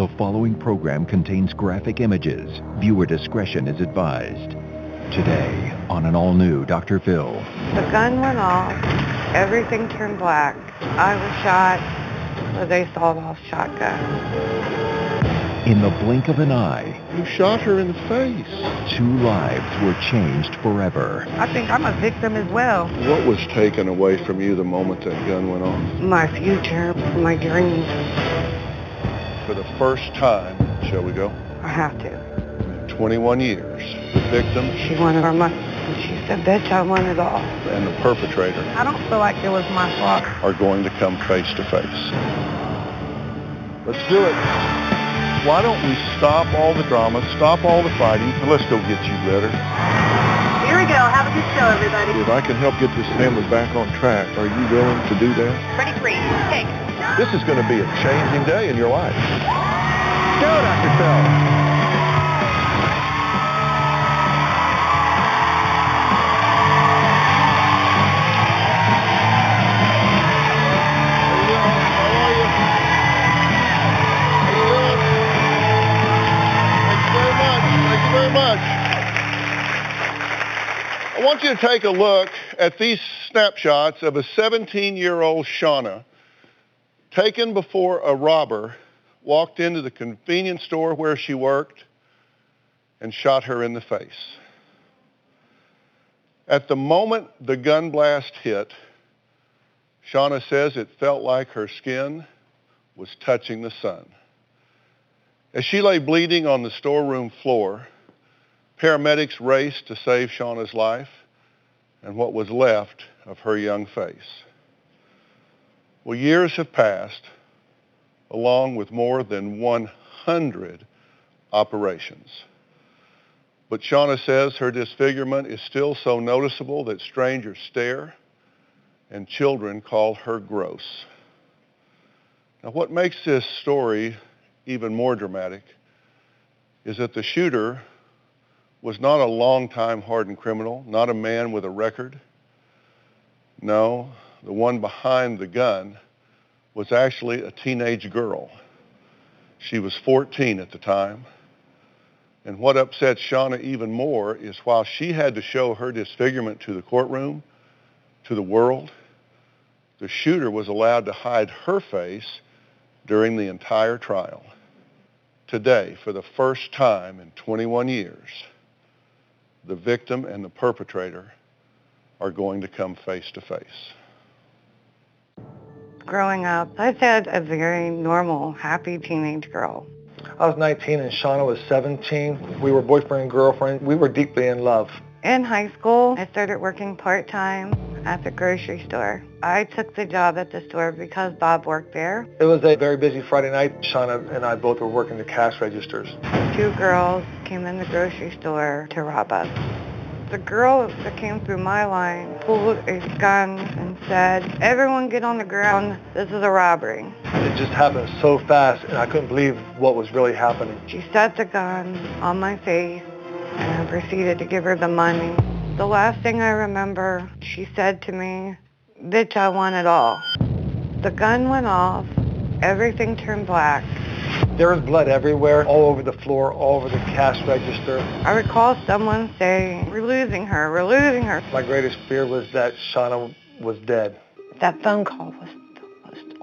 The following program contains graphic images. Viewer discretion is advised. Today, on an all-new Dr. Phil. The gun went off. Everything turned black. I was shot with a sawed-off shotgun. In the blink of an eye, You shot her in the face. two lives were changed forever. I think I'm a victim as well. What was taken away from you the moment that gun went off? My future, my dreams. For the first time, shall we go? I have to. 21 years. The victim She wanted our money. And she said, bitch, I want it all. and the perpetrator I don't feel like it was my fault. are going to come face to face. Let's do it. Why don't we stop all the drama, stop all the fighting, and let's go get you better. Here we go. Have a good show, everybody. If I can help get this family back on track, are you willing to do that? Pretty free. Take. This is going to be a changing day in your life. Go, Dr. Phil. I want you to take a look at these snapshots of a 17-year-old Shawna taken before a robber walked into the convenience store where she worked and shot her in the face. At the moment the gun blast hit, Shawna says it felt like her skin was touching the sun. As she lay bleeding on the storeroom floor, paramedics raced to save Shawna's life and what was left of her young face. Well, years have passed, along with more than 100 operations. But Shawna says her disfigurement is still so noticeable that strangers stare and children call her gross. Now, what makes this story even more dramatic is that the shooter was not a long-time hardened criminal, not a man with a record. No, the one behind the gun was actually a teenage girl. She was 14 at the time. And what upsets Shawna even more is while she had to show her disfigurement to the courtroom, to the world, the shooter was allowed to hide her face during the entire trial. Today, for the first time in 21 years, the victim and the perpetrator are going to come face to face. Growing up, I said a very normal, happy teenage girl. I was 19 and Shawna was 17. We were boyfriend and girlfriend. We were deeply in love. In high school, I started working part-time at the grocery store. I took the job at the store because Bob worked there. It was a very busy Friday night. Shawna and I both were working the cash registers. Two girls came in the grocery store to rob us. The girl that came through my line pulled a gun and said, everyone get on the ground. This is a robbery. It just happened so fast and I couldn't believe what was really happening. She set the gun on my face and I proceeded to give her the money. The last thing I remember, she said to me, bitch, I want it all. The gun went off. Everything turned black. There was blood everywhere, all over the floor, all over the cash register. I recall someone saying, we're losing her, we're losing her. My greatest fear was that Shawna was dead. That phone call was the most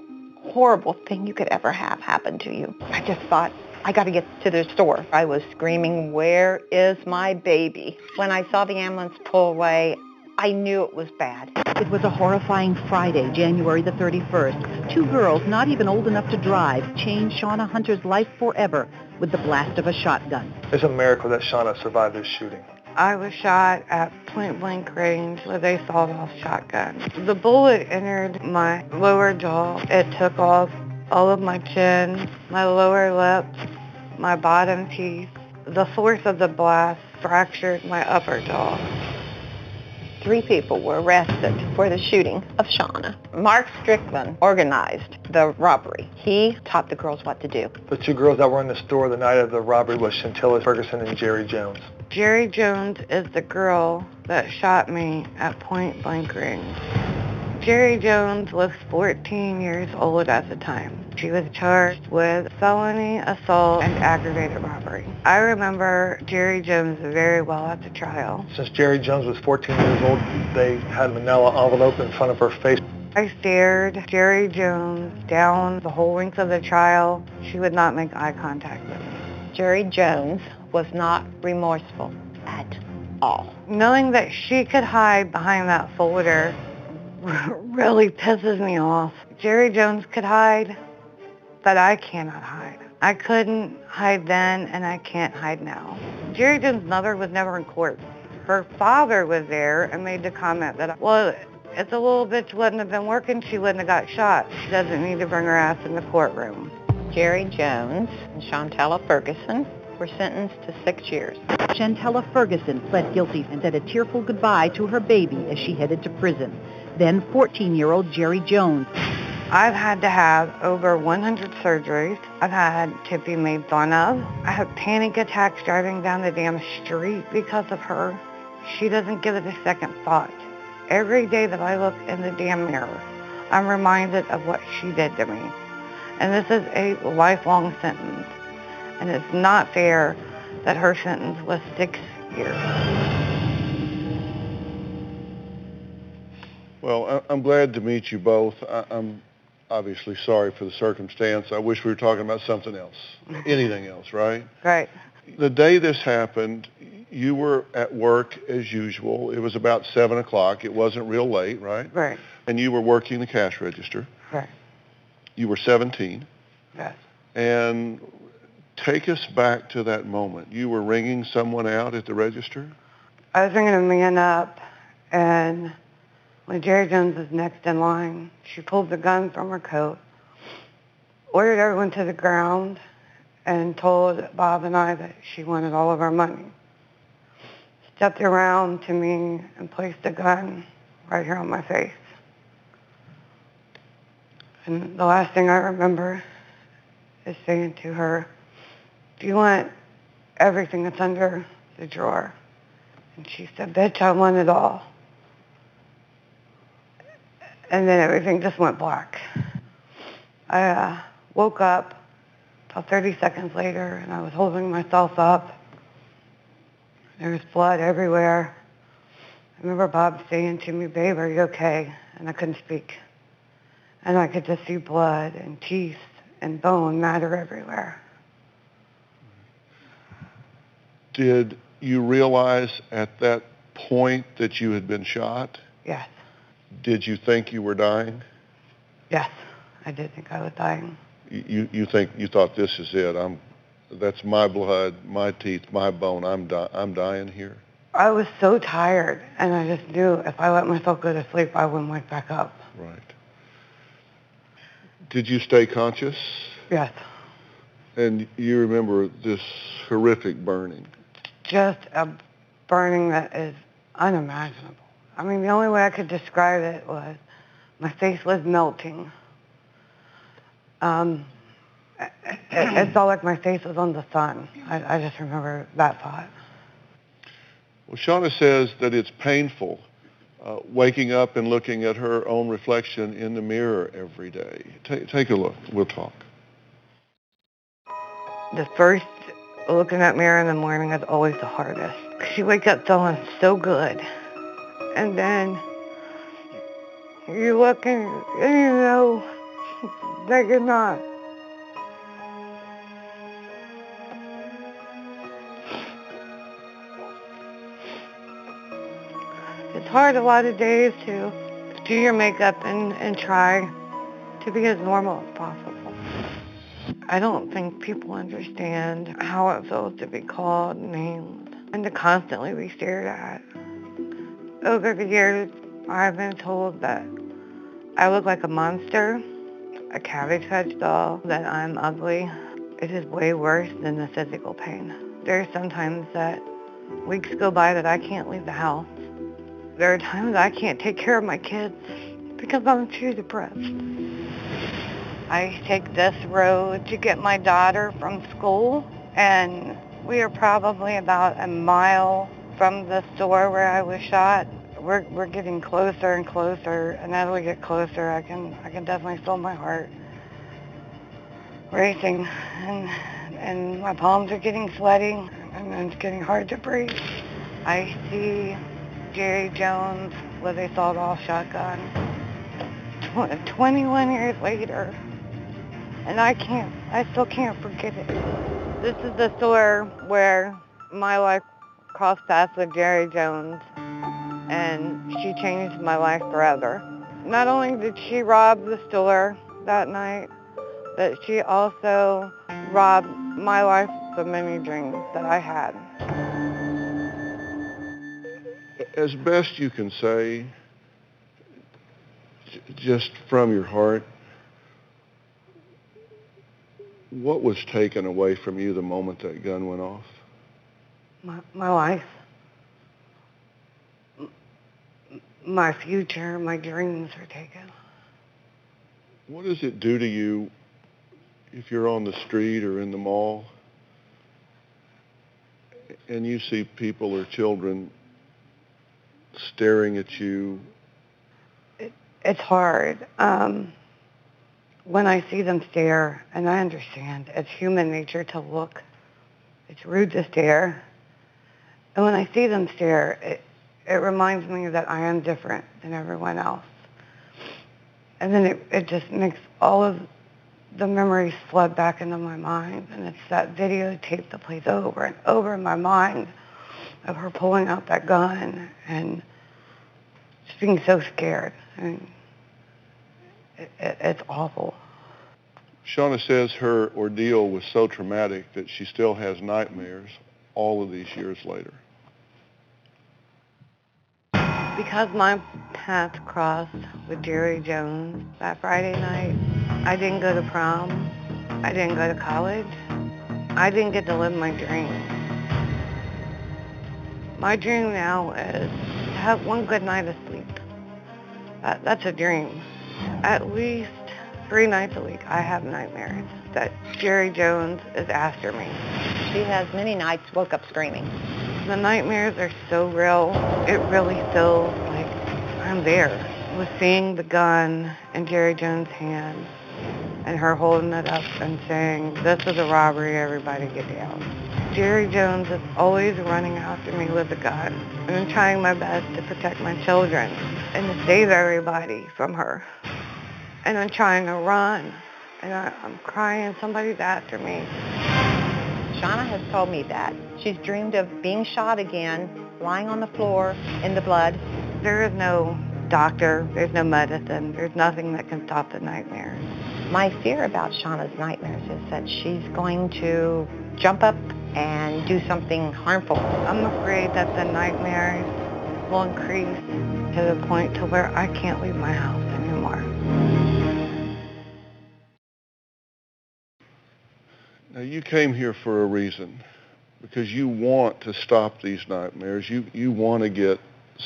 horrible thing you could ever have happen to you. I just thought, I got to get to the store. I was screaming, where is my baby? When I saw the ambulance pull away, I knew it was bad. It was a horrifying Friday, January the 31st. Two girls, not even old enough to drive, changed Shawna Hunter's life forever with the blast of a shotgun. It's a miracle that Shawna survived this shooting. I was shot at point blank range with a sawed-off shotgun. The bullet entered my lower jaw. It took off all of my chin, my lower lip, my bottom teeth. The force of the blast fractured my upper jaw. Three people were arrested for the shooting of Shawna. Mark Strickland organized the robbery. He taught the girls what to do. The two girls that were in the store the night of the robbery was Chantilla Ferguson and Jerrie Jones. Jerrie Jones is the girl that shot me at point blank range. Jerrie Jones was 14 years old at the time. She was charged with felony assault and aggravated robbery. I remember Jerrie Jones very well at the trial. Since Jerrie Jones was 14 years old, they had a manila envelope in front of her face. I stared Jerrie Jones down the whole length of the trial. She would not make eye contact with me. Jerrie Jones was not remorseful at all. Knowing that she could hide behind that folder really pisses me off. Jerrie Jones could hide, but I cannot hide. I couldn't hide then, and I can't hide now. Jerrie Jones' mother was never in court. Her father was there and made the comment that, well, if the little bitch wouldn't have been working, she wouldn't have got shot. She doesn't need to bring her ass in the courtroom. Jerrie Jones and Chantella Ferguson were sentenced to six years. Chantella Ferguson pled guilty and said a tearful goodbye to her baby as she headed to prison. Then 14-year-old Jerrie Jones. I've had to have over 100 surgeries. I've had to be made fun of. I have panic attacks driving down the damn street because of her. She doesn't give it a second thought. Every day that I look in the damn mirror, I'm reminded of what she did to me. And this is a lifelong sentence. And it's not fair that her sentence was six years. Well, I'm glad to meet you both. I'm obviously sorry for the circumstance. I wish we were talking about something else, anything else, right? Right. The day this happened, you were at work as usual. It was about 7 o'clock. It wasn't real late, right? Right. And you were working the cash register. Right. You were 17. Yes. And take us back to that moment. You were ringing someone out at the register? I was ringing a man up, and when Jerrie Jones was next in line, she pulled the gun from her coat, ordered everyone to the ground, and told Bob and I that she wanted all of our money. Stepped around to me and placed the gun right here on my face. And the last thing I remember is saying to her, do you want everything that's under the drawer? And she said, bitch, I want it all. And then everything just went black. I uh, woke up about 30 seconds later and I was holding myself up. There was blood everywhere. I remember Bob saying to me, babe, are you okay? And I couldn't speak. And I could just see blood and teeth and bone matter everywhere. Did you realize at that point that you had been shot? Yes, Did you think you were dying? yes, I did think I was dying. You, you think you thought this is it? I'm, that's my blood, my teeth, my bone. I'm di- I'm dying here. I was so tired, and I just knew if I let myself go to sleep, I wouldn't wake back up. Right. Did you stay conscious? Yes, And you remember this horrific burning? just a burning that is unimaginable. I mean, the only way I could describe it was my face was melting. Um, it, felt like my face was on the sun. I, I just remember that thought. Well, Shawna says that it's painful uh, waking up and looking at her own reflection in the mirror every day. Ta take a look. We'll talk. The first look in that mirror in the morning is always the hardest. 'Cause you wake up feeling so good. And then you look and, and you know that you're not. It's hard a lot of days to do your makeup and, and try to be as normal as possible. I don't think people understand how it feels to be called names and to constantly be stared at. Over the years, I've been told that I look like a monster. a Cabbage Patch doll, that I'm ugly, it is way worse than the physical pain. There are sometimes that weeks go by that I can't leave the house. There are times I can't take care of my kids because I'm too depressed. I take this road to get my daughter from school and we are probably about a mile from the store where I was shot. We're we're getting closer and closer and as we get closer I can I can definitely feel my heart racing and and my palms are getting sweaty and it's getting hard to breathe. I see Jerrie Jones with a sawed-off shotgun. Tw- 21 years later, and I can't, I still can't forget it. This is the store where my life crossed paths with Jerrie Jones, and she changed my life forever. Not only did she rob the store that night, but she also robbed my life of many dreams that I had. As best you can say, just from your heart, what was taken away from you the moment that gun went off? My, my life, my future, my dreams are taken. What does it do to you if you're on the street or in the mall and you see people or children staring at you? It's hard. Um, when I see them stare, and I understand it's human nature to look, it's rude to stare. And when I see them stare, it, it reminds me that I am different than everyone else. And then it, it just makes all of the memories flood back into my mind. And it's that videotape that plays over and over in my mind of her pulling out that gun and just being so scared. I mean, it, it, it's awful. Shawna says her ordeal was so traumatic that she still has nightmares all of these years later. Because my path crossed with Jerrie Jones that Friday night, I didn't go to prom. I didn't go to college. I didn't get to live my dream. My dream now is to have one good night of sleep. That, that's a dream. At least three nights a week, I have nightmares that Jerrie Jones is after me. She has many nights woke up screaming. The nightmares are so real. It really feels like I'm there. With seeing the gun in Jerrie Jones' hand and her holding it up and saying, this is a robbery, everybody get down. Jerrie Jones is always running after me with a gun. And I'm trying my best to protect my children and to save everybody from her. And I'm trying to run. And I, I'm crying, somebody's after me. Shawna has told me that. She's dreamed of being shot again, lying on the floor in the blood. There is no doctor, there's no medicine, there's nothing that can stop the nightmares. My fear about Shawna's nightmares is that she's going to jump up and do something harmful. I'm afraid that the nightmares will increase to the point to where I can't leave my house Now you came here for a reason because you want to stop these nightmares. You you want to get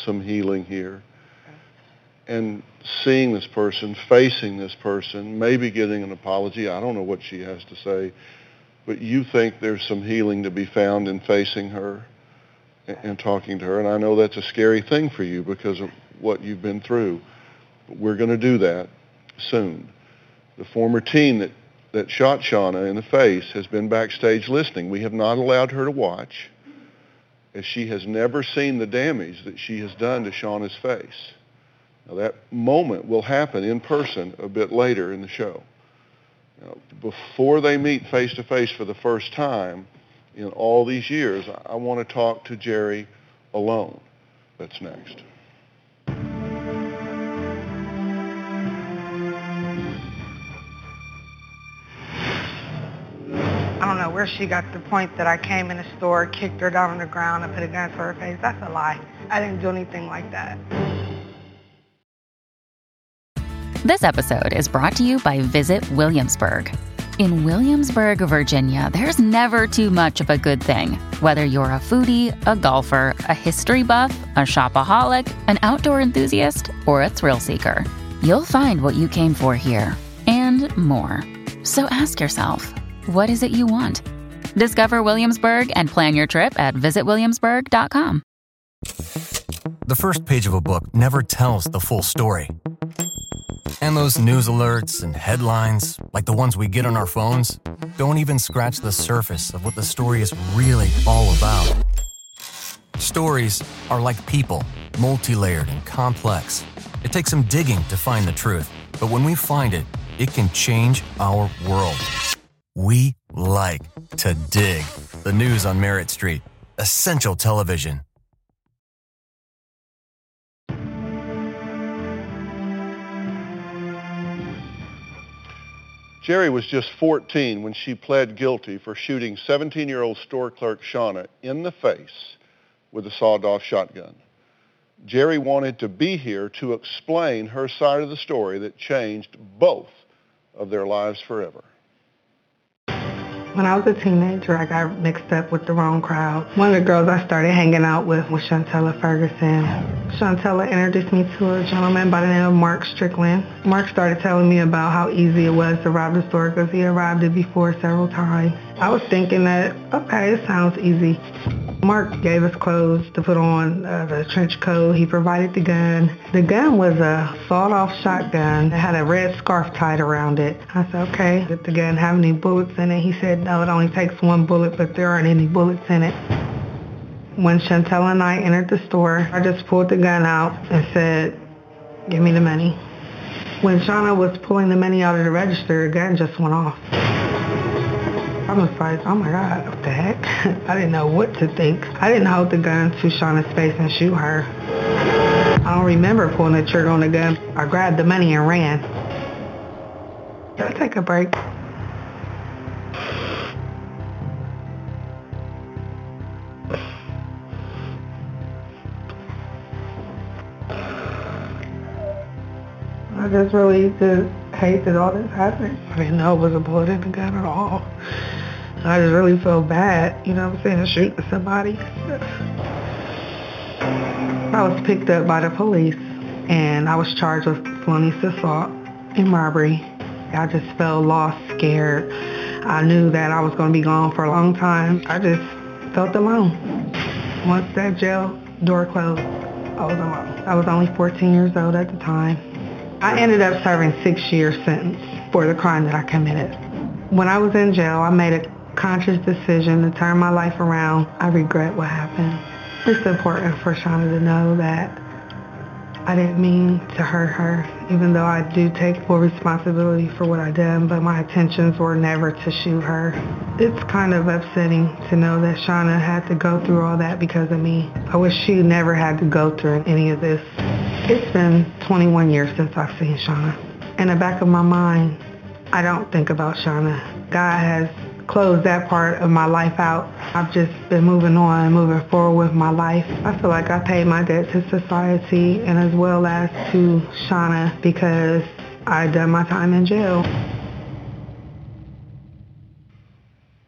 some healing here. And seeing this person, facing this person, maybe getting an apology. I don't know what she has to say, but you think there's some healing to be found in facing her and, and talking to her. And I know that's a scary thing for you because of what you've been through. But we're going to do that soon. The former teen that that shot Shawna in the face has been backstage listening. We have not allowed her to watch as she has never seen the damage that she has done to Shawna's face. Now that moment will happen in person a bit later in the show. Now, before they meet face to face for the first time in all these years, I want to talk to Jerrie alone. That's next. She got to the point that I came in the store, kicked her down on the ground, and put a gun to her face. That's a lie. I didn't do anything like that. This episode is brought to you by Visit Williamsburg. In Williamsburg, Virginia, there's never too much of a good thing. Whether you're a foodie, a golfer, a history buff, a shopaholic, an outdoor enthusiast, or a thrill seeker, you'll find what you came for here and more. So ask yourself, what is it you want? Discover Williamsburg and plan your trip at visitwilliamsburg.com. The first page of a book never tells the full story. And those news alerts and headlines, like the ones we get on our phones, don't even scratch the surface of what the story is really all about. Stories are like people, multi layered and complex. It takes some digging to find the truth, but when we find it, it can change our world. We like to dig. The news on Merit Street. Essential television. Jerrie was just 14 when she pled guilty for shooting 17-year-old store clerk Shawna in the face with a sawed-off shotgun. Jerrie wanted to be here to explain her side of the story that changed both of their lives forever. When I was a teenager, I got mixed up with the wrong crowd. One of the girls I started hanging out with was Shantella Ferguson. Shantella introduced me to a gentleman by the name of Mark Strickland. Mark started telling me about how easy it was to rob the store because he had robbed it before several times. I was thinking that, okay, it sounds easy. Mark gave us clothes to put on, uh, the trench coat. He provided the gun. The gun was a sawed-off shotgun. It had a red scarf tied around it. I said, okay, did the gun have any bullets in it? He said, no, it only takes one bullet, but there aren't any bullets in it. When Chantel and I entered the store, I just pulled the gun out and said, give me the money. When Shawna was pulling the money out of the register, the gun just went off. I was like, oh my God, what the heck? I didn't know what to think. I didn't hold the gun to Shawna's face and shoot her. I don't remember pulling the trigger on the gun. I grabbed the money and ran. Can I take a break? I just really just hate that all this happened. I didn't know it was a bullet in the gun at all. I just really feel bad, you know what I'm saying, shooting somebody. I was picked up by the police and I was charged with felonious assault and robbery. I just felt lost, scared. I knew that I was going to be gone for a long time. I just felt alone. Once that jail door closed, I was alone. I was only 14 years old at the time. I ended up serving six year sentence for the crime that I committed. When I was in jail, I made a conscious decision to turn my life around. I regret what happened. It's important for Shawna to know that I didn't mean to hurt her, even though I do take full responsibility for what I done, but my intentions were never to shoot her. It's kind of upsetting to know that Shawna had to go through all that because of me. I wish she never had to go through any of this. It's been 21 years since I've seen Shawna. In the back of my mind, I don't think about Shawna. God has closed that part of my life out. I've just been moving on, moving forward with my life. I feel like I paid my debt to society and as well as to Shawna because I done my time in jail.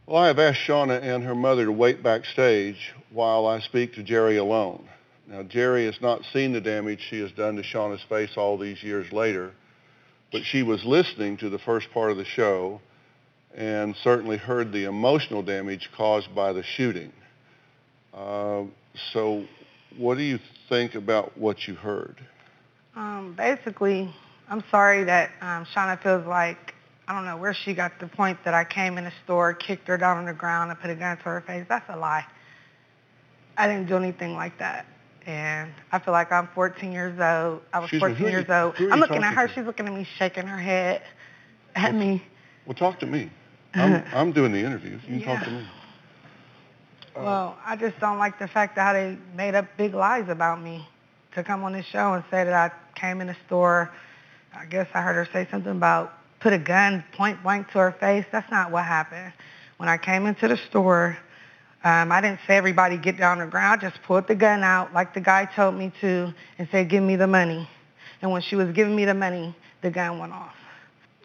Well, I have asked Shawna and her mother to wait backstage while I speak to Jerrie alone. Now, Jerrie has not seen the damage she has done to Shawna's face all these years later, but she was listening to the first part of the show and certainly heard the emotional damage caused by the shooting. Uh, so what do you think about what you heard? Um, basically, I'm sorry that um, Shawna feels like, I don't know where she got the point that I came in the store, kicked her down on the ground, and put a gun to her face. That's a lie. I didn't do anything like that. And I feel like I'm 14 years old. I was me, 14 years old. I'm looking at her. to? She's looking at me, shaking her head at me. Well, talk to me. I'm, I'm doing the interview. You can talk to me. Well, I just don't like the fact that how they made up big lies about me to come on this show and say that I came in the store. I guess I heard her say something about put a gun point blank to her face. That's not what happened. When I came into the store, um, I didn't say everybody get down on the ground. I just pulled the gun out like the guy told me to and said, give me the money. And when she was giving me the money, the gun went off.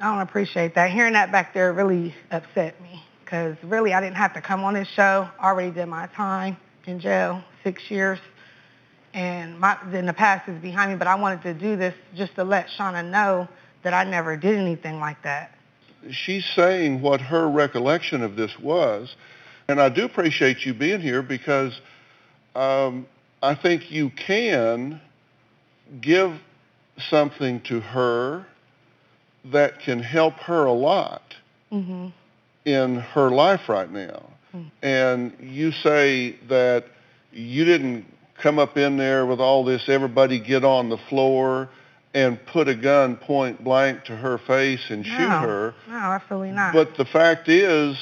I don't appreciate that. Hearing that back there really upset me because really I didn't have to come on this show. I already did my time in jail, six years. And my, then the past is behind me, but I wanted to do this just to let Shawna know that I never did anything like that. She's saying what her recollection of this was. And I do appreciate you being here because um, I think you can give something to her that can help her a lot Mm-hmm. in her life right now. Mm. And you say that you didn't come up in there with all this, everybody get on the floor and put a gun point blank to her face and shoot no, her. No, absolutely not. But the fact is,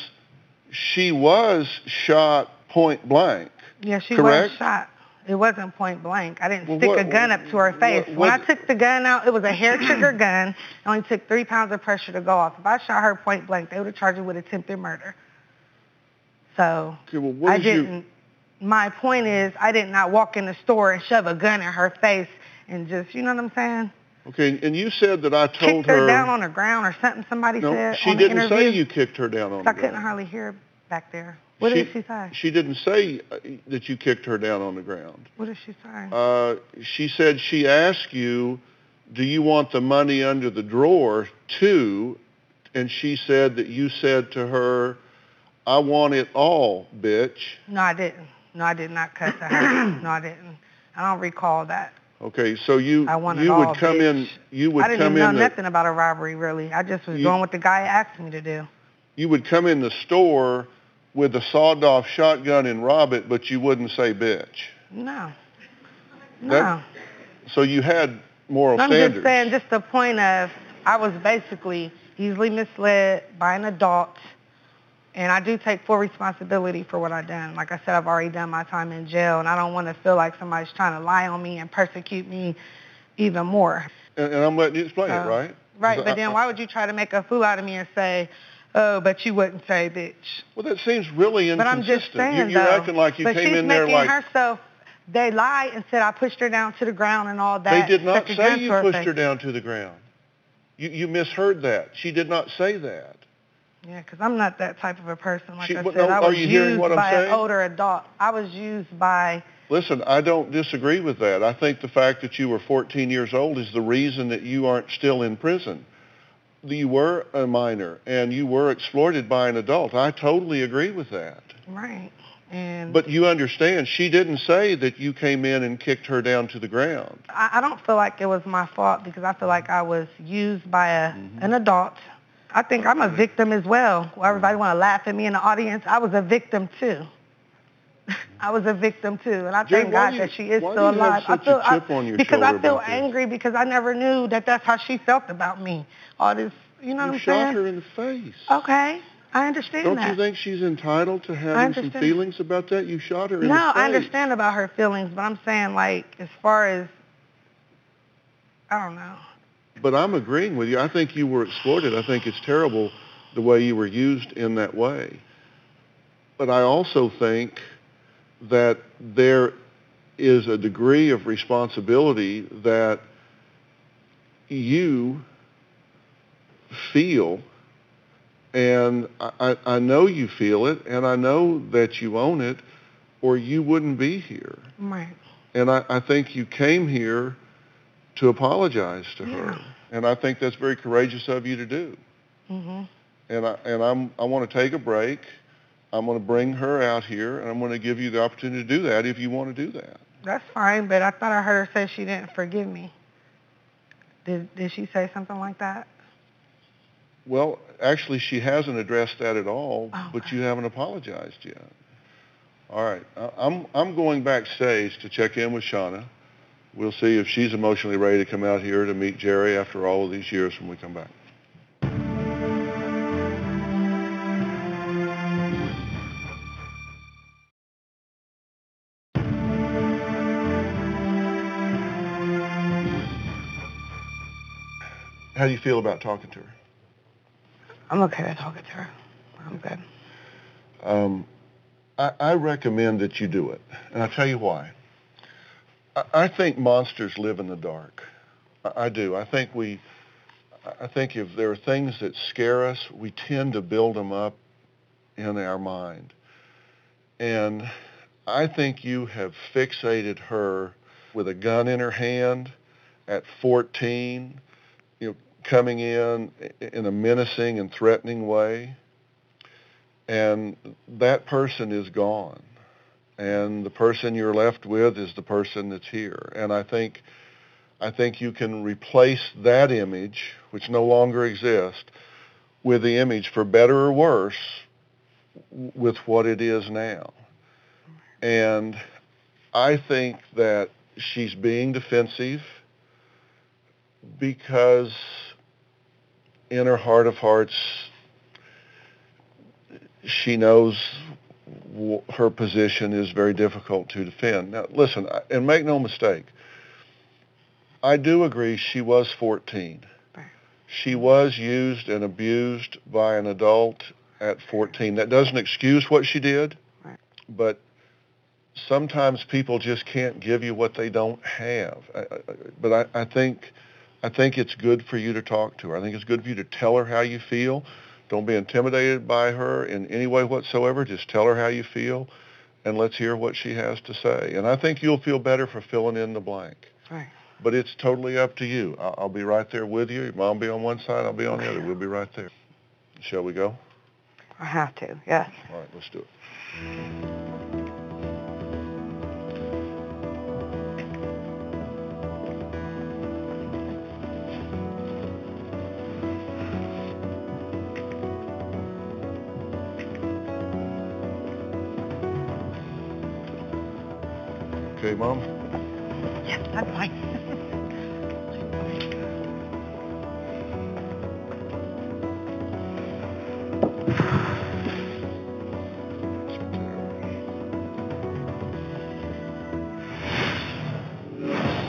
she was shot point blank. yeah, she correct? was shot. It wasn't point blank. I didn't Well, stick what- a gun up to her face. what- when I took the gun out, it was a hair trigger gun. It only took three pounds of pressure to go off. If I shot her point blank, they would have charged her with attempted murder. So Okay, well, what I didn't. My point is, I did not walk in the store and shove a gun in her face and just, you know what I'm saying? Okay, and you said that I told her Kicked her, her. down on the ground or something. Somebody no, said she didn't say you kicked her down on the I the couldn't hardly hear back there. What did she say? She didn't say uh, that you kicked her down on the ground. What did she say? Uh, she said she asked you, do you want the money under the drawer too? And she said that you said to her, I want it all, bitch. No, I didn't. No, I did not cuss at her. no, I didn't. I don't recall that. Okay, so you I you all, would come bitch. in you would come in. I didn't know the, nothing about a robbery, really. I just was You- doing what the guy asked me to do. you would come in the store with a sawed-off shotgun and rob it, but you wouldn't say bitch. No. No. That- So you had moral I'm standards. just saying, just the point of, I was basically easily misled by an adult, and I do take full responsibility for what I've done. Like I said, I've already done my time in jail, and I don't want to feel like somebody's trying to lie on me and persecute me even more. and, and I'm letting you explain Uh, it, right? Right, So but I- then why would you try to make a fool out of me and say, oh, but you wouldn't say bitch? Well, that seems really inconsistent. But I'm just saying, You- You're though. acting like you but came she's in there making like herself. They lied and said I pushed her down to the ground and all that. they did not say you pushed face. her down to the ground. You you misheard that. She did not say that. Yeah, because I'm not that type of a person. Like She- I said, no, I was used by saying? an older adult. I was used by. Listen, I don't disagree with that. I think the fact that you were 14 years old is the reason that you aren't still in prison. You were a minor and you were exploited by an adult. I totally agree with that. Right. And But you understand, she didn't say that you came in and kicked her down to the ground. I, I don't feel like it was my fault because I feel like I was used by a, Mm-hmm. an adult. I think I'm a victim as well. Well, everybody want to laugh at me in the audience. I was a victim too. I was a victim too, and I thank God you- that she is still alive. I feel I, because I feel about this? angry because I never knew that that's how she felt about me. All this, you know you what I'm shot saying? her in the face. Okay, I understand Don't that. you think she's entitled to having some feelings about that? You shot her in no, the face. No, I understand about her feelings, but I'm saying like as far as I don't know. But I'm agreeing with you. I think you were exploited. I think it's terrible the way you were used in that way. But I also think that there is a degree of responsibility that you feel, and I, I know you feel it, and I know that you own it, or you wouldn't be here. Right. And I, I think you came here to apologize to her. And I think that's very courageous of you to do. Mm-hmm. And I and I'm I want to take a break. I'm going to bring her out here and I'm going to give you the opportunity to do that if you want to do that. That's fine, but I thought I heard her say she didn't forgive me. Did did she say something like that? Well, actually she hasn't addressed that at all, oh, but you haven't apologized yet. All right. I'm I'm going backstage to check in with Shawna. We'll see if she's emotionally ready to come out here to meet Jerrie after all of these years when we come back. Do you feel about talking to her? I'm okay with talking to her. I'm good. Um, I, I recommend that you do it, and I'll tell you why. I, I think monsters live in the dark. I, I do. I think we, I think if there are things that scare us, we tend to build them up in our mind. And I think you have fixated her with a gun in her hand at 14, you know, coming in in a menacing and threatening way. And that person is gone. And the person you're left with is the person that's here. And I think I think you can replace that image, which no longer exists, with the image, for better or worse, with what it is now. And I think that she's being defensive because in her heart of hearts, she knows her position is very difficult to defend. Now, listen, and make no mistake, I do agree she was 14. She was used and abused by an adult at 14. That doesn't excuse what she did, but sometimes people just can't give you what they don't have. But I, I think I think it's good for you to talk to her. I think it's good for you to tell her how you feel. Don't be intimidated by her in any way whatsoever. Just tell her how you feel, and let's hear what she has to say. And I think you'll feel better for filling in the blank. Right. But it's totally up to you. I'll, I'll be right there with you. Your mom be on one side, I'll be on the other. We'll be right there. Shall we go? I have to, yes. All right, let's do it. Mom? Yes, I'm fine.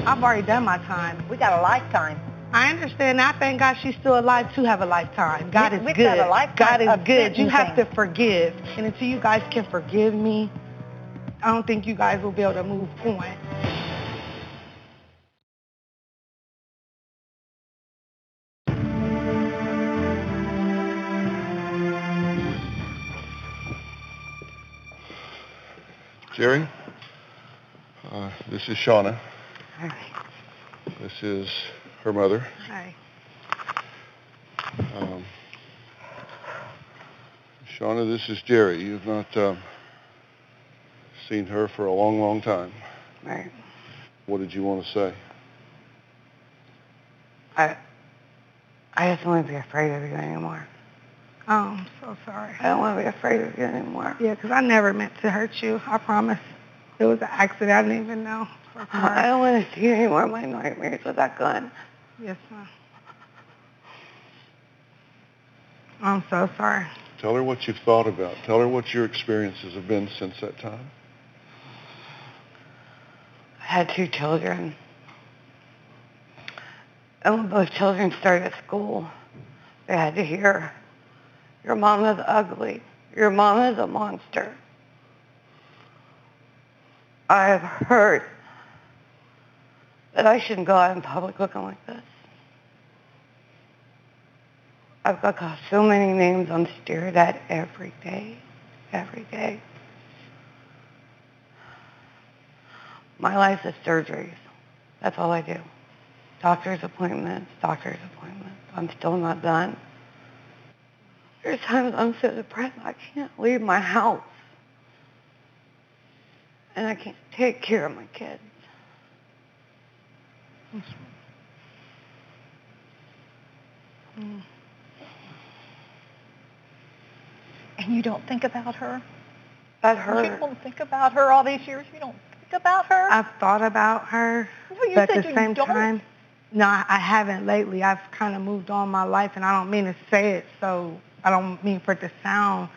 I've already done my time. We got a lifetime. I understand. I thank God she's still alive to have a lifetime. God We- is we've good. got a lifetime God is good. You have to forgive. And until you guys can forgive me, I don't think you guys will be able to move on. Jerrie, uh, this is Shawna. Hi. This is her mother. Hi. Um, Shawna, this is Jerrie. You've not um, seen her for a long, long time. Right. What did you want to say? I I just don't want to be afraid of you anymore. Oh, I'm so sorry. I don't want to be afraid of you anymore. Yeah, 'cause I never meant to hurt you. I promise. It was an accident. I didn't even know. I don't want to see any more of my nightmares with that gun. Yes, ma'am. I'm so sorry. Tell her what you've thought about. Tell her what your experiences have been since that time. Had two children. And when both children started school, they had to hear, your mom is ugly. Your mom is a monster. I have heard that I shouldn't go out in public looking like this. I've got, got so many names I'm stared at every day, every day. My life is surgeries. That's all I do. Doctor's appointments, doctor's appointments. I'm still not done. There's times I'm so depressed I can't leave my house. And I can't take care of my kids. And you don't think about her? That You don't think about her all these years? You don't about her? I've thought about her, No, but at the same don't. time, no, I I haven't lately. I've kind of moved on my life, and I don't mean to say it, so I don't mean for it to sound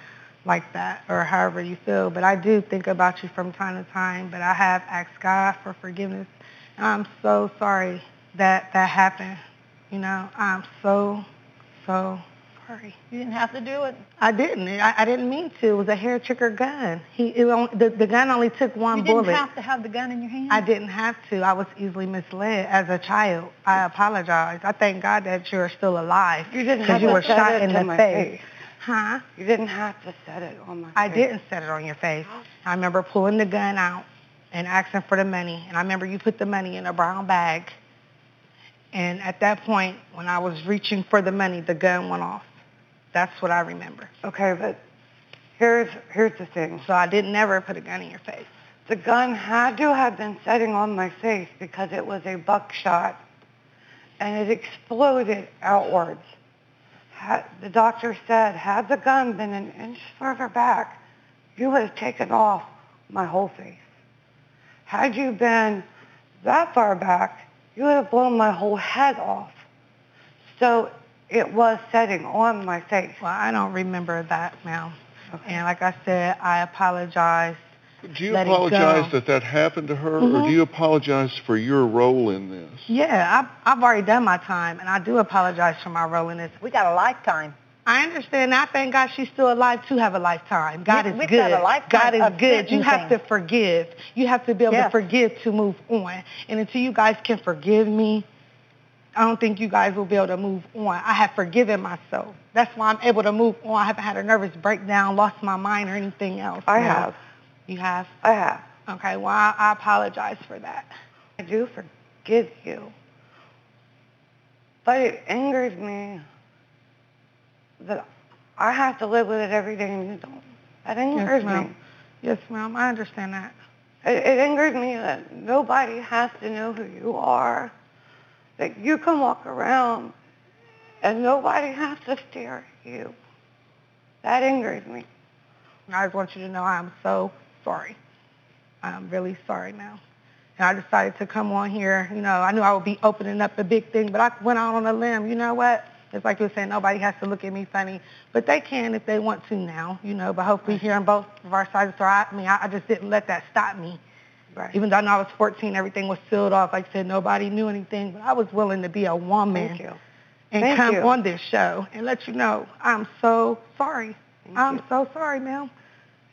like that or however you feel, but I do think about you from time to time. But I have asked God for forgiveness, and I'm so sorry that that happened. You know, I'm so, so sorry. You didn't have to do it. I didn't. I, I didn't mean to. It was a hair trigger gun. He it only, the the gun only took one bullet. You didn't have to have the gun in your hand. I didn't have to. I was easily misled as a child. I apologize. I thank God that you're still alive. You didn't have you to were set shot it in to the my face. face. Huh? You didn't have to set it on my I face. I didn't set it on your face. I remember pulling the gun out and asking for the money. And I remember you put the money in a brown bag. And at that point, when I was reaching for the money, the gun went off. That's what I remember. Okay, but here's here's the thing. So I didn't never put a gun in your face. The gun had to have been setting on my face because it was a buckshot and it exploded outwards. Had, the doctor said, had the gun been an inch further back, you would have taken off my whole face. Had you been that far back, you would have blown my whole head off. So it was setting on my face. Well, I don't remember that now. And like I said, I apologize. Do you apologize that that happened to her, or Mhm. do you apologize for your role in this? Yeah, I've, I've already done my time, and I do apologize for my role in this. We got a lifetime. I understand. I thank God she's still alive to have a lifetime. God We- is we've good. got a lifetime God is good. You have to forgive. You have to be able to forgive to move on. And until you guys can forgive me, I don't think you guys will be able to move on. I have forgiven myself. That's why I'm able to move on. I haven't had a nervous breakdown, lost my mind, or anything else. I No. have. You have? I have. Okay. Well, I, I apologize for that. I do forgive you. But it angers me that I have to live with it every day and you don't. That angers Yes, ma'am. me. Yes, ma'am. I understand that. It, it angers me that nobody has to know who you are. That you can walk around and nobody has to stare at you. That angers me. I just want you to know I'm so sorry. I'm really sorry now. And I decided to come on here. You know, I knew I would be opening up a big thing, but I went out on a limb. You know what? It's like you were saying, nobody has to look at me funny, but they can if they want to now, you know, but hopefully hearing both of our sides. So I, I mean, I, I just didn't let that stop me. Right. Even though I I was 14, everything was sealed off. Like I said, nobody knew anything, but I was willing to be a woman Thank you. and Thank come you. on this show and let you know I'm so sorry. Thank I'm you. so sorry, ma'am.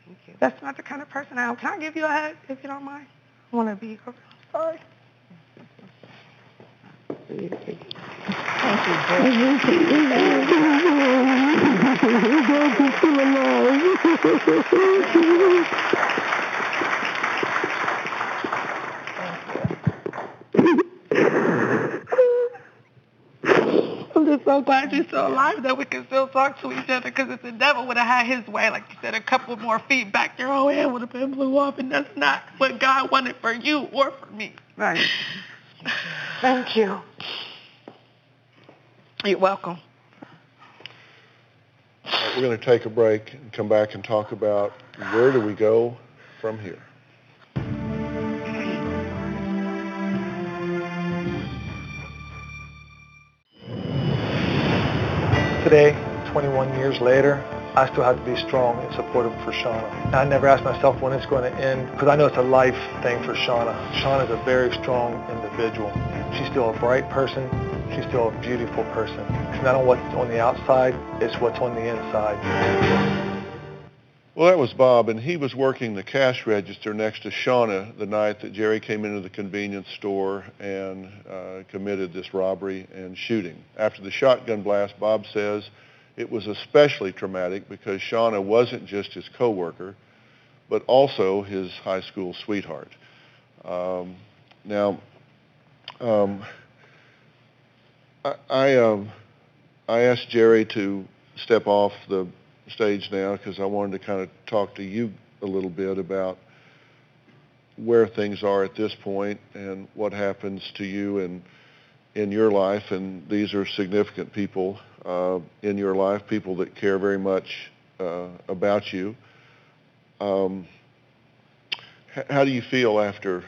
Thank you. That's not the kind of person I am. Can I give you a hug if you don't mind? I want to be I'm sorry. Thank you, Jill. I'm just so glad you're still alive that we can still talk to each other because if the devil would have had his way, like you said, a couple more feet back, your whole head would have been blew off, and that's not what God wanted for you or for me. Right. Thank you. You're welcome. We're going to take a break and come back and talk about where do we go from here. Today, 21 years later, I still have to be strong and supportive for Shawna. I never ask myself when it's going to end because I know it's a life thing for Shawna. Shawna's a very strong individual. She's still a bright person. She's still a beautiful person. It's not on what's on the outside, it's what's on the inside. Well, that was Bob, and he was working the cash register next to Shawna the night that Jerrie came into the convenience store and uh, committed this robbery and shooting. After the shotgun blast, Bob says it was especially traumatic because Shawna wasn't just his coworker, but also his high school sweetheart. Um, now, um, I I, um, I asked Jerrie to step off the stage now because I wanted to kind of talk to you a little bit about where things are at this point and what happens to you and in your life. And these are significant people uh, in your life, people that care very much uh, about you. Um, how do you feel after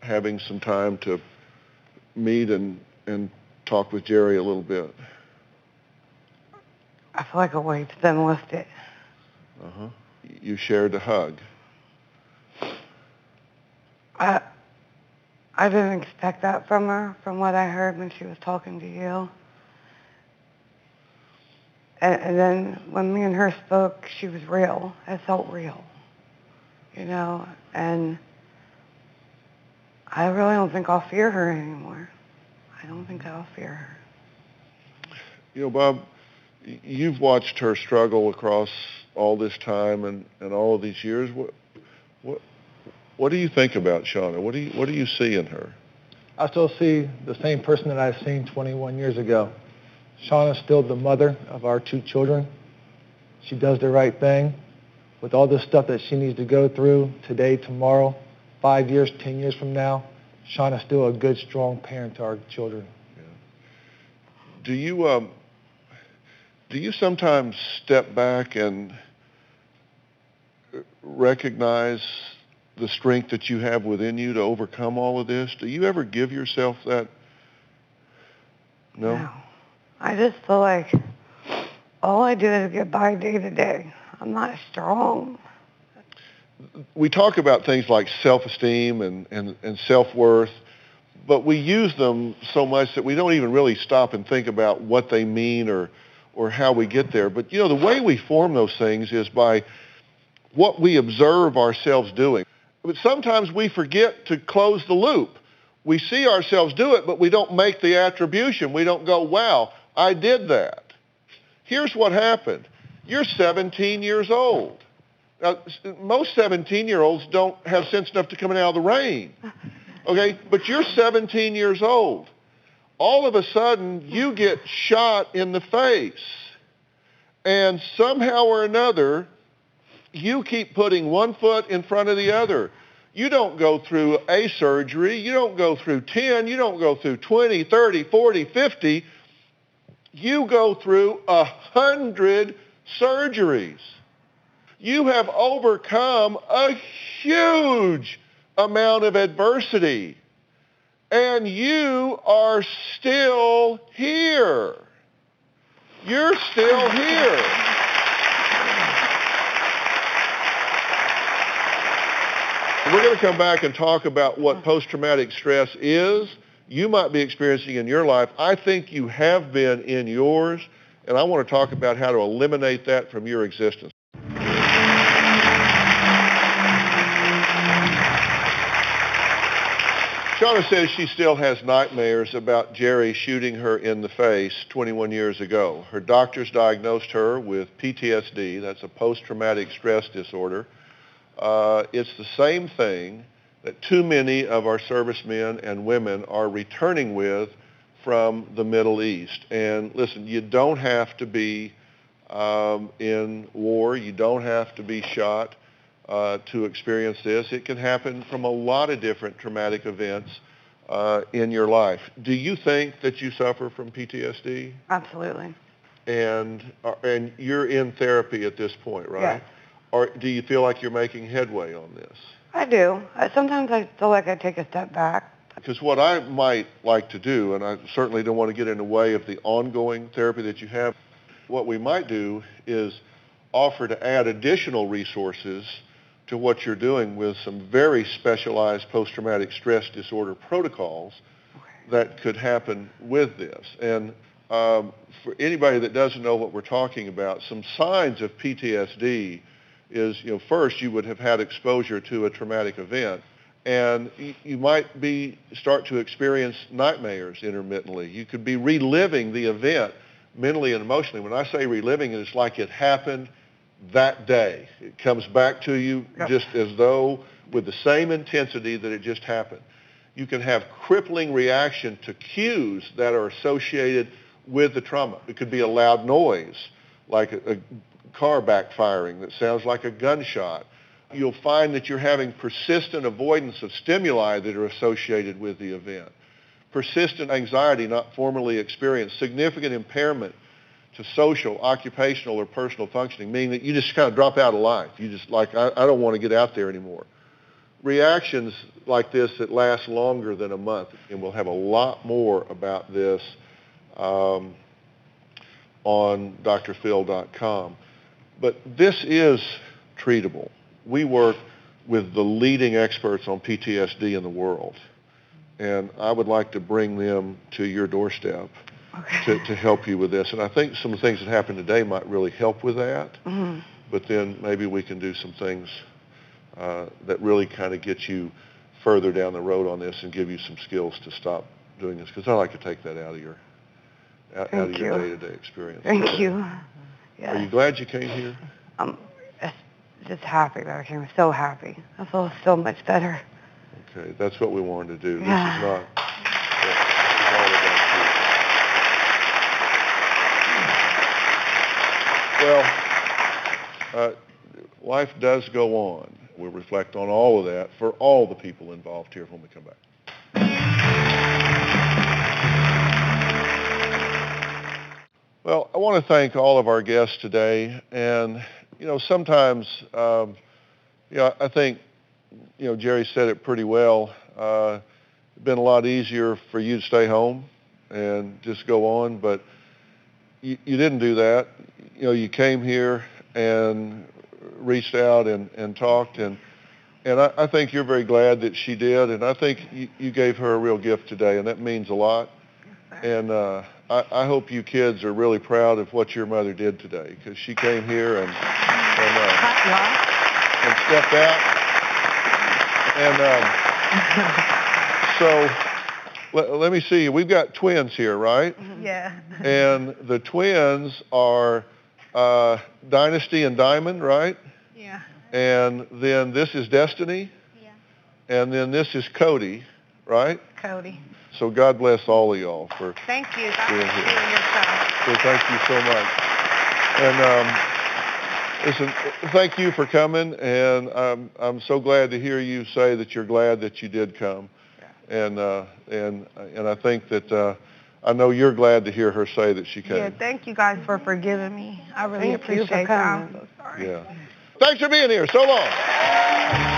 having some time to meet and, and talk with Jerrie a little bit? I feel like a weight's been lifted. Uh-huh. You shared a hug. I I didn't expect that from her, from what I heard when she was talking to you. And, and then when me and her spoke, she was real. It felt real, you know. And I really don't think I'll fear her anymore. I don't think I'll fear her. You know, Bob, you've watched her struggle across all this time and, and all of these years. What, what, what do you think about Shawna? What do you, what do you see in her? I still see the same person that I've seen 21 years ago. Shawna's still the mother of our two children. She does the right thing. With all the stuff that she needs to go through today, tomorrow, five years, ten years from now, Shawna's still a good, strong parent to our children. Yeah. Do you um, do you sometimes step back and recognize the strength that you have within you to overcome all of this? Do you ever give yourself that? No. no. I just feel like all I do is get by day to day. I'm not strong. We talk about things like self-esteem and, and, and self-worth, but we use them so much that we don't even really stop and think about what they mean or, or how we get there. But, you know, the way we form those things is by what we observe ourselves doing. But sometimes we forget to close the loop. We see ourselves do it, but we don't make the attribution. We don't go, wow, I did that. Here's what happened. You're 17 years old. Now, most 17-year-olds don't have sense enough to come out of the rain. Okay? But you're 17 years old. All of a sudden, you get shot in the face. And somehow or another, you keep putting one foot in front of the other. You don't go through a surgery. You don't go through 10. You don't go through 20, 30, 40, 50 you go through a hundred surgeries. You have overcome a huge amount of adversity. And you are still here. You're still here. We're going to come back and talk about what post-traumatic stress is you might be experiencing in your life. I think you have been in yours, and I want to talk about how to eliminate that from your existence. Shawna says she still has nightmares about Jerrie shooting her in the face 21 years ago. Her doctors diagnosed her with PTSD. That's a post-traumatic stress disorder. Uh, it's the same thing that too many of our servicemen and women are returning with from the Middle East. And listen, you don't have to be um, in war. You don't have to be shot uh, to experience this. It can happen from a lot of different traumatic events uh, in your life. Do you think that you suffer from PTSD? Absolutely. And uh, and you're in therapy at this point, right? Yes. Or do you feel like you're making headway on this? I do. Sometimes I feel like I take a step back. Because what I might like to do, and I certainly don't want to get in the way of the ongoing therapy that you have, what we might do is offer to add additional resources to what you're doing with some very specialized post-traumatic stress disorder protocols that could happen with this. And um, for anybody that doesn't know what we're talking about, some signs of PTSD is, you know, first you would have had exposure to a traumatic event, and you might be start to experience nightmares intermittently. You could be reliving the event mentally and emotionally. When I say reliving it, it's like it happened that day. It comes back to you yep. just as though with the same intensity that it just happened. You can have crippling reaction to cues that are associated with the trauma. It could be a loud noise, like a, a car backfiring that sounds like a gunshot. You'll find that you're having persistent avoidance of stimuli that are associated with the event. Persistent anxiety not formerly experienced, significant impairment to social, occupational, or personal functioning, meaning that you just kind of drop out of life. You just like, I, I don't want to get out there anymore. Reactions like this that last longer than a month, and we'll have a lot more about this um, on drphil.com. But this is treatable. We work with the leading experts on PTSD in the world. And I would like to bring them to your doorstep to, to help you with this. And I think some of the things that happened today might really help with that. Mhm. But then maybe we can do some things uh, that really kind of get you further down the road on this and give you some skills to stop doing this. Because I like to take that out of your out, out of your you. day-to-day experience. Thank you. Are Yeah. you glad you came here? I'm just, happy that I came. So happy. I feel so much better. Okay, that's what we wanted to do. This is not. yeah, this is all about you. Well, uh, life does go on. We'll reflect on all of that for all the people involved here when we come back. Well, I want to thank all of our guests today. And, you know, sometimes, um, you know, I think, you know, Jerrie said it pretty well. Uh, it'd been a lot easier for you to stay home and just go on, but you, you didn't do that. You know, you came here and reached out and, and talked, and and I, I think you're very glad that she did, and I think you, you gave her a real gift today, and that means a lot. And uh, I, I hope you kids are really proud of what your mother did today, because she came here and and, uh, and stepped out. And um, so let, let me see. We've got twins here, right? Yeah. And the twins are uh, Dynasty and Diamond, right? Yeah. And then this is Destiny. Yeah. And then this is Cody, right? Cody. So God bless all of y'all for Thank you. being Thank you here. show. So thank you so much. And um, listen, thank you for coming, and I'm I'm so glad to hear you say that you're glad that you did come, yeah. and uh, and and I think that uh, I know you're glad to hear her say that she came. Yeah, thank you guys for forgiving me. I really Thank you for appreciate that. I'm so sorry. Yeah. Thanks for being here. So long.